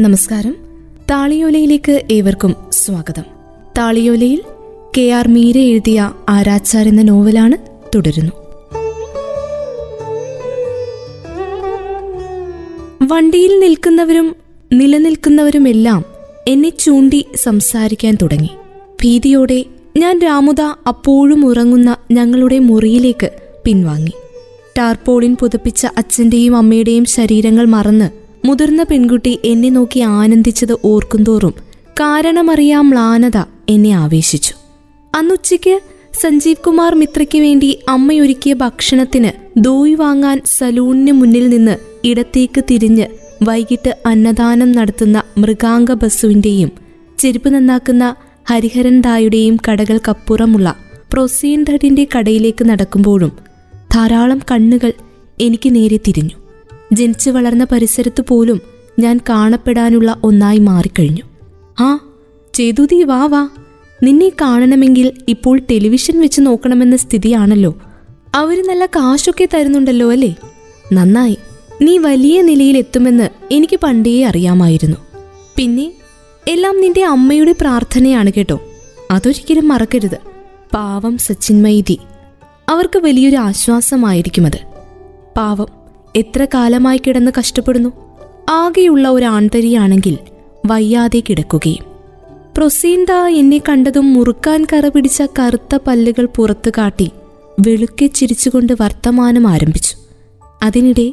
നമസ്കാരം. താളിയോലയിലേക്ക് ഏവർക്കും സ്വാഗതം. താളിയോലയിൽ കെ ആർ മീര എഴുതിയ ആരാച്ചാർ എന്ന നോവലാണ് തുടരുന്നു. വണ്ടിയിൽ നിൽക്കുന്നവരും നിലനിൽക്കുന്നവരുമെല്ലാം എന്നെ ചൂണ്ടി സംസാരിക്കാൻ തുടങ്ങി. ഭീതിയോടെ ഞാൻ രാമുദ അപ്പോഴും ഉറങ്ങുന്ന ഞങ്ങളുടെ മുറിയിലേക്ക് പിൻവാങ്ങി. ടാർപോളിൻ പുതപ്പിച്ച അച്ഛന്റെയും അമ്മയുടെയും ശരീരങ്ങൾ മറന്ന് മുതിർന്ന പെൺകുട്ടി എന്നെ നോക്കി ആനന്ദിച്ചത് ഓർക്കുന്തോറും കാരണമറിയാം മ്ലാനത എന്നെ ആവേശിച്ചു. അന്നുച്ചയ്ക്ക് സഞ്ജീവ് കുമാർ മിത്രയ്ക്ക് വേണ്ടി അമ്മയൊരുക്കിയ ഭക്ഷണത്തിന് ദോയി വാങ്ങാൻ സലൂണിന് മുന്നിൽ നിന്ന് ഇടത്തേക്ക് തിരിഞ്ഞ് വൈകിട്ട് അന്നദാനം നടത്തുന്ന മൃഗാംഗ ബസുവിന്റെയും ചെരുപ്പ് നന്നാക്കുന്ന ഹരിഹരൻ ദായുടെയും കടകൾക്കപ്പുറമുള്ള പ്രൊസീൻ ധഡിന്റെ കടയിലേക്ക് നടക്കുമ്പോഴും ധാരാളം കണ്ണുകൾ എനിക്ക് നേരെ തിരിഞ്ഞു. ജനിച്ചു വളർന്ന പരിസരത്ത് പോലും ഞാൻ കാണപ്പെടാനുള്ള ഒന്നായി മാറിക്കഴിഞ്ഞു. ആ ചേതുതി വാ വാ. നിന്നെ കാണണമെങ്കിൽ ഇപ്പോൾ ടെലിവിഷൻ വെച്ച് നോക്കണമെന്ന സ്ഥിതിയാണല്ലോ. അവർ നല്ല കാശൊക്കെ തരുന്നുണ്ടല്ലോ അല്ലേ? നന്നായി. നീ വലിയ നിലയിൽ എത്തുമെന്ന് എനിക്ക് പണ്ടേ അറിയാമായിരുന്നു. പിന്നെ എല്ലാം നിന്റെ അമ്മയുടെ പ്രാർത്ഥനയാണ് കേട്ടോ. അതൊരിക്കലും മറക്കരുത്. പാവം സച്ചിൻ മൈതി. അവർക്ക് വലിയൊരു ആശ്വാസമായിരിക്കും അത്. പാവം. എത്ര കാലമായി കിടന്ന് കഷ്ടപ്പെടുന്നു? ആകെയുള്ള ഒരു ആൺതരിയാണെങ്കിൽ വയ്യാതെ കിടക്കുകയും. പ്രൊസീന്ത എന്നെ കണ്ടതും മുറുക്കാൻ കറ പിടിച്ച കറുത്ത പല്ലുകൾ പുറത്തു കാട്ടി വെളുക്കെ ചിരിച്ചുകൊണ്ട് വർത്തമാനം ആരംഭിച്ചു. അതിനിടെ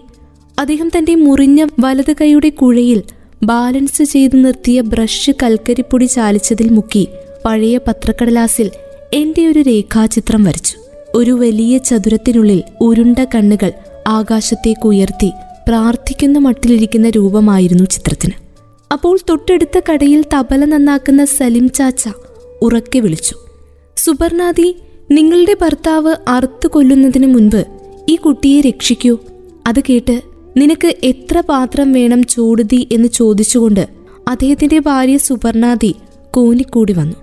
അദ്ദേഹം തന്റെ മുറിഞ്ഞ വലത് കൈയുടെ കുഴയിൽ ബാലൻസ് ചെയ്ത് നിർത്തിയ ബ്രഷ് കൽക്കരിപ്പൊടി ചാലിച്ചതിൽ മുക്കി പഴയ പത്രക്കടലാസിൽ എന്റെ ഒരു രേഖാചിത്രം വരച്ചു. ഒരു വലിയ ചതുരത്തിനുള്ളിൽ ഉരുണ്ട കണ്ണുകൾ ആകാശത്തേക്ക് ഉയർത്തി പ്രാർത്ഥിക്കുന്ന മട്ടിലിരിക്കുന്ന രൂപമായിരുന്നു ചിത്രത്തിന്. അപ്പോൾ തൊട്ടടുത്ത കടയിൽ തബല നന്നാക്കുന്ന സലിം ചാച്ച ഉറക്കെ വിളിച്ചു. സുബർണാദി നിങ്ങളുടെ ഭർത്താവ് അറുത്തു കൊല്ലുന്നതിന് മുൻപ് ഈ കുട്ടിയെ രക്ഷിക്കൂ. അത് കേട്ട് നിനക്ക് എത്ര പാത്രം വേണം ചൂടുതി എന്ന് ചോദിച്ചുകൊണ്ട് അദ്ദേഹത്തിന്റെ ഭാര്യ സുബർണാദി കൂനിക്കൂടി വന്നു.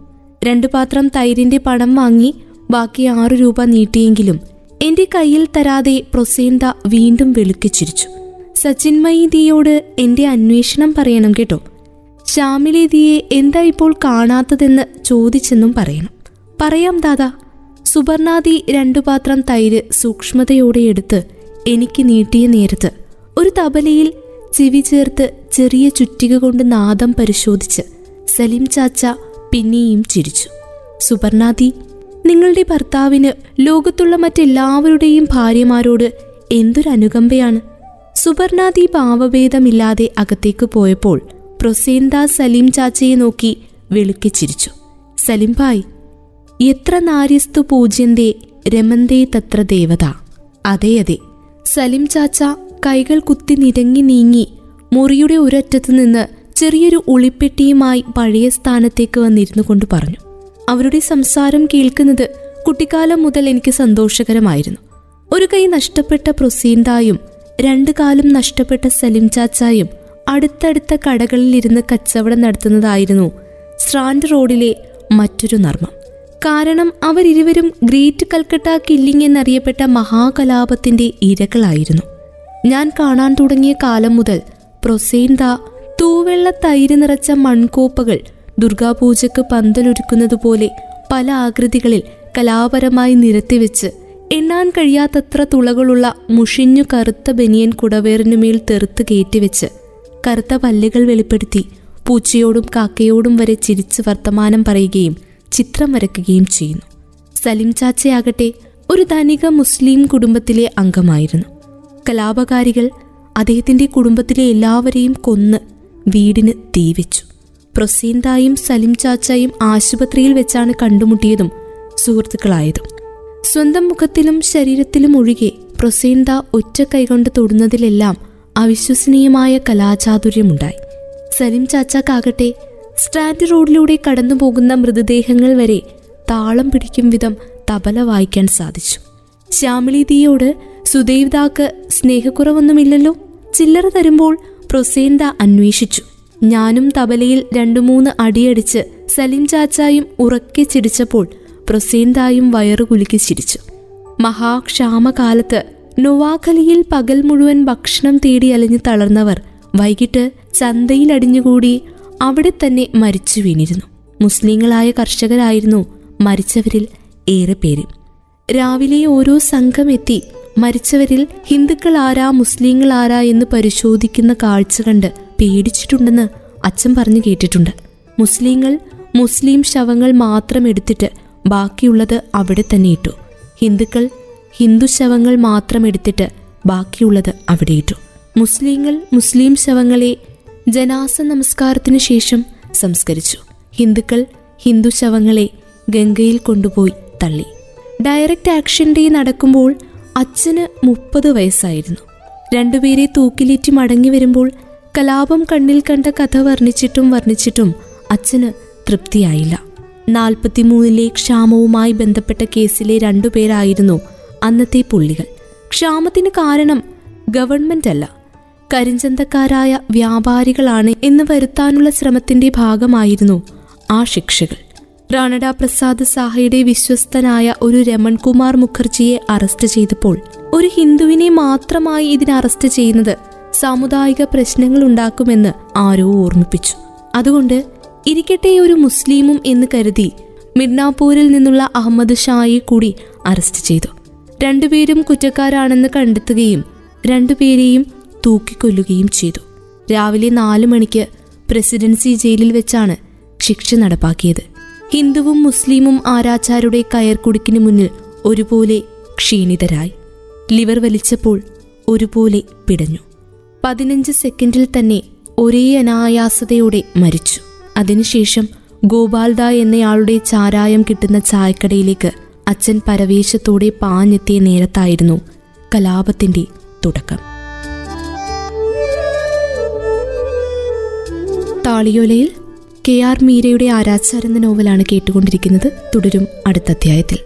രണ്ടു പാത്രം തൈരിന്റെ പണം വാങ്ങി ബാക്കി ആറു രൂപ നീട്ടിയെങ്കിലും എന്റെ കയ്യിൽ തരാതെ പ്രൊസേന്ത വീണ്ടും വെളുക്കിച്ചിരിച്ചു സച്ചിൻ മൈദിയോട് എന്റെ അന്വേഷണം പറയണം കേട്ടോ. ശ്യാമിലെ ദിയെ എന്താ ഇപ്പോൾ കാണാത്തതെന്ന് ചോദിച്ചെന്നും പറയണം. പറയാം ദാദാ. സുബർണാദി രണ്ടു പാത്രം തൈര് സൂക്ഷ്മതയോടെ എടുത്ത് എനിക്ക് നീട്ടിയ നേരത്ത് ഒരു തബലയിൽ ചെവി ചേർത്ത് ചെറിയ ചുറ്റിക കൊണ്ട് നാദം പരിശോധിച്ച് സലീം ചാച്ച പിന്നെയും ചിരിച്ചു. സുബർണാദി നിങ്ങളുടെ ഭർത്താവിന് ലോകത്തുള്ള മറ്റെല്ലാവരുടെയും ഭാര്യമാരോട് എന്തൊരനുകമ്പയാണ് സുവർണാദീപ് ഭാവഭേദമില്ലാതെ അകത്തേക്ക് പോയപ്പോൾ പ്രൊസേന്ത സലീം ചാച്ചയെ നോക്കി വെളുക്കിച്ചിരിച്ചു സലിം ഭായ് എത്ര നാര്യസ്തു പൂജ്യന്തേ രമന്തേ തത്ര ദേവത. അതെ അതെ. സലിം ചാച്ച കൈകൾ കുത്തി നിരങ്ങി നീങ്ങി മുറിയുടെ ഒരറ്റത്തു നിന്ന് ചെറിയൊരു ഉളിപ്പെട്ടിയുമായി പഴയ സ്ഥാനത്തേക്ക് വന്നിരുന്നു കൊണ്ട് പറഞ്ഞു. അവരുടെ സംസാരം കേൾക്കുന്നത് കുട്ടിക്കാലം മുതൽ എനിക്ക് സന്തോഷകരമായിരുന്നു. ഒരു കൈ നഷ്ടപ്പെട്ട പ്രൊസീന്തായും രണ്ട് കാലും നഷ്ടപ്പെട്ട സലിം ചാച്ചായും അടുത്തടുത്ത കടകളിൽ ഇരുന്ന് കച്ചവടം നടത്തുന്നതായിരുന്നു സ്ട്രാൻഡ് റോഡിലെ മറ്റൊരു നർമ്മം. കാരണം അവരിരുവരും ഗ്രേറ്റ് കൽക്കട്ട കില്ലിംഗ് എന്നറിയപ്പെട്ട മഹാകലാപത്തിന്റെ ഇരകളായിരുന്നു. ഞാൻ കാണാൻ തുടങ്ങിയ കാലം മുതൽ പ്രൊസേന്ത തൂവെള്ള തൈര് നിറച്ച മൺകോപ്പകൾ ദുർഗാപൂജയ്ക്ക് പന്തലൊരുക്കുന്നതുപോലെ പല ആകൃതികളിൽ കലാപരമായി നിരത്തിവെച്ച് എണ്ണാൻ കഴിയാത്തത്ര തുളകളുള്ള മുഷിഞ്ഞു കറുത്ത ബനിയൻ കുടവേറിനുമേൽ തെറുത്ത് കയറ്റിവെച്ച് കറുത്ത പല്ലുകൾ വെളിപ്പെടുത്തി പൂച്ചയോടും കാക്കയോടും വരെ ചിരിച്ച് വർത്തമാനം പറയുകയും ചിത്രം വരയ്ക്കുകയും ചെയ്യുന്നു. സലിം ചാച്ചയാകട്ടെ ഒരു ധനിക മുസ്ലിം കുടുംബത്തിലെ അംഗമായിരുന്നു. കലാപകാരികൾ അദ്ദേഹത്തിന്റെ കുടുംബത്തിലെ എല്ലാവരെയും കൊന്ന് വീടിന് തീവെച്ചു പ്രൊസീന്തായും സലിം ചാച്ചായും ആശുപത്രിയിൽ വെച്ചാണ് കണ്ടുമുട്ടിയതും സുഹൃത്തുക്കളായതും. സ്വന്തം മുഖത്തിലും ശരീരത്തിലും ഒഴികെ പ്രൊസീന്ത ഒറ്റ കൈകൊണ്ട് തൊടുന്നതിലെല്ലാം അവിശ്വസനീയമായ കലാചാതുര്യമുണ്ടായി. സലിം ചാച്ചാക്കാകട്ടെ സ്റ്റാൻഡ് റോഡിലൂടെ കടന്നു പോകുന്ന മൃതദേഹങ്ങൾ വരെ താളം പിടിക്കും വിധം തബല വായിക്കാൻ സാധിച്ചു. ശ്യാമിളിതിയോട് സുദേവ്ദാക്ക് സ്നേഹക്കുറവൊന്നുമില്ലല്ലോ? ചില്ലറ തരുമ്പോൾ പ്രൊസേന്ത അന്വേഷിച്ചു. ഞാനും തബലയിൽ രണ്ടു മൂന്ന് അടിയടിച്ച് സലീം ചാച്ചായും ഉറക്കെ ചിരിച്ചപ്പോൾ പ്രസീന്തായും വയറു കുലുക്കി ചിരിച്ചു. മഹാക്ഷാമകാലത്ത് നൊവാഖലിയിൽ പകൽ മുഴുവൻ ഭക്ഷണം തേടി അലഞ്ഞു തളർന്നവർ വൈകിട്ട് ചന്തയിൽ അടിഞ്ഞുകൂടി അവിടെ തന്നെ മരിച്ചു വീണിരുന്നു. മുസ്ലിങ്ങളായ കർഷകരായിരുന്നു മരിച്ചവരിൽ ഏറെ പേര്. രാവിലെ ഓരോ സംഘം എത്തി മരിച്ചവരിൽ ഹിന്ദുക്കൾ ആരാ മുസ്ലിങ്ങൾ ആരാ എന്ന് പരിശോധിക്കുന്ന കാഴ്ച കണ്ട് പേടിച്ചിട്ടുണ്ടെന്ന് അച്ഛൻ പറഞ്ഞു കേട്ടിട്ടുണ്ട്. മുസ്ലിങ്ങൾ മുസ്ലിം ശവങ്ങൾ മാത്രം എടുത്തിട്ട് ബാക്കിയുള്ളത് അവിടെ തന്നെ ഇട്ടു. ഹിന്ദുക്കൾ ഹിന്ദു ശവങ്ങൾ മാത്രം എടുത്തിട്ട് ബാക്കിയുള്ളത് അവിടെ ഇട്ടു. മുസ്ലിങ്ങൾ മുസ്ലിം ശവങ്ങളെ ജനാസ നമസ്കാരത്തിന് ശേഷം സംസ്കരിച്ചു. ഹിന്ദുക്കൾ ഹിന്ദു ശവങ്ങളെ ഗംഗയിൽ കൊണ്ടുപോയി തള്ളി. ഡയറക്റ്റ് ആക്ഷൻ ഡേ നടക്കുമ്പോൾ അച്ഛന് മുപ്പത് വയസ്സായിരുന്നു. രണ്ടുപേരെ തൂക്കിലേറ്റി മടങ്ങി വരുമ്പോൾ കലാപം കണ്ണിൽ കണ്ട കഥ വർണിച്ചിട്ടും വർണിച്ചിട്ടും അച്ഛന് തൃപ്തിയായില്ല. നാൽപ്പത്തിമൂന്നിലെ ക്ഷാമവുമായി ബന്ധപ്പെട്ട കേസിലെ രണ്ടുപേരായിരുന്നു അന്നത്തെ പുള്ളികൾ. ക്ഷാമത്തിന് കാരണം ഗവൺമെന്റ് അല്ല. കരിഞ്ചന്തക്കാരായ വ്യാപാരികളാണ് എന്ന് വരുത്താനുള്ള ശ്രമത്തിന്റെ ഭാഗമായിരുന്നു ആ ശിക്ഷകൾ. റാണഡ പ്രസാദ് സാഹയുടെ വിശ്വസ്തനായ ഒരു രമൺകുമാർ മുഖർജിയെ അറസ്റ്റ് ചെയ്തപ്പോൾ ഒരു ഹിന്ദുവിനെ മാത്രമായി ഇതിന് അറസ്റ്റ് ചെയ്യുന്നത് സാമുദായിക പ്രശ്നങ്ങൾ ഉണ്ടാക്കുമെന്ന് ആരോ ഓർമ്മിപ്പിച്ചു. അതുകൊണ്ട് ഇരിക്കട്ടെ ഒരു മുസ്ലിമും എന്ന് കരുതി മിഡ്നാപൂരിൽ നിന്നുള്ള അഹമ്മദ് ഷായെ കൂടി അറസ്റ്റ് ചെയ്തു. രണ്ടുപേരും കുറ്റക്കാരാണെന്ന് കണ്ടെത്തുകയും രണ്ടുപേരെയും തൂക്കിക്കൊല്ലുകയും ചെയ്തു. രാവിലെ നാലു മണിക്ക് പ്രസിഡൻസി ജയിലിൽ വെച്ചാണ് ശിക്ഷ നടപ്പാക്കിയത്. ഹിന്ദുവും മുസ്ലിമും ആരാച്ചാരുടെ കയർക്കുടുക്കിന് മുന്നിൽ ഒരുപോലെ ക്ഷീണിതരായി. ലിവർ വലിച്ചപ്പോൾ ഒരുപോലെ പിടഞ്ഞു. പതിനഞ്ച് സെക്കൻഡിൽ തന്നെ ഒരേ അനായാസതയോടെ മരിച്ചു. അതിനുശേഷം ഗോപാൽദ എന്നയാളുടെ ചാരായം കിട്ടുന്ന ചായക്കടയിലേക്ക് അച്ഛൻ പരവേശത്തോടെ പാഞ്ഞെത്തിയ നേരത്തായിരുന്നു കലാപത്തിന്റെ തുടക്കം. താളിയോലയിൽ കെ ആർ മീരയുടെ ആരാച്ചാർ നോവലാണ് കേട്ടുകൊണ്ടിരിക്കുന്നത്. തുടരും അടുത്ത അധ്യായത്തിൽ.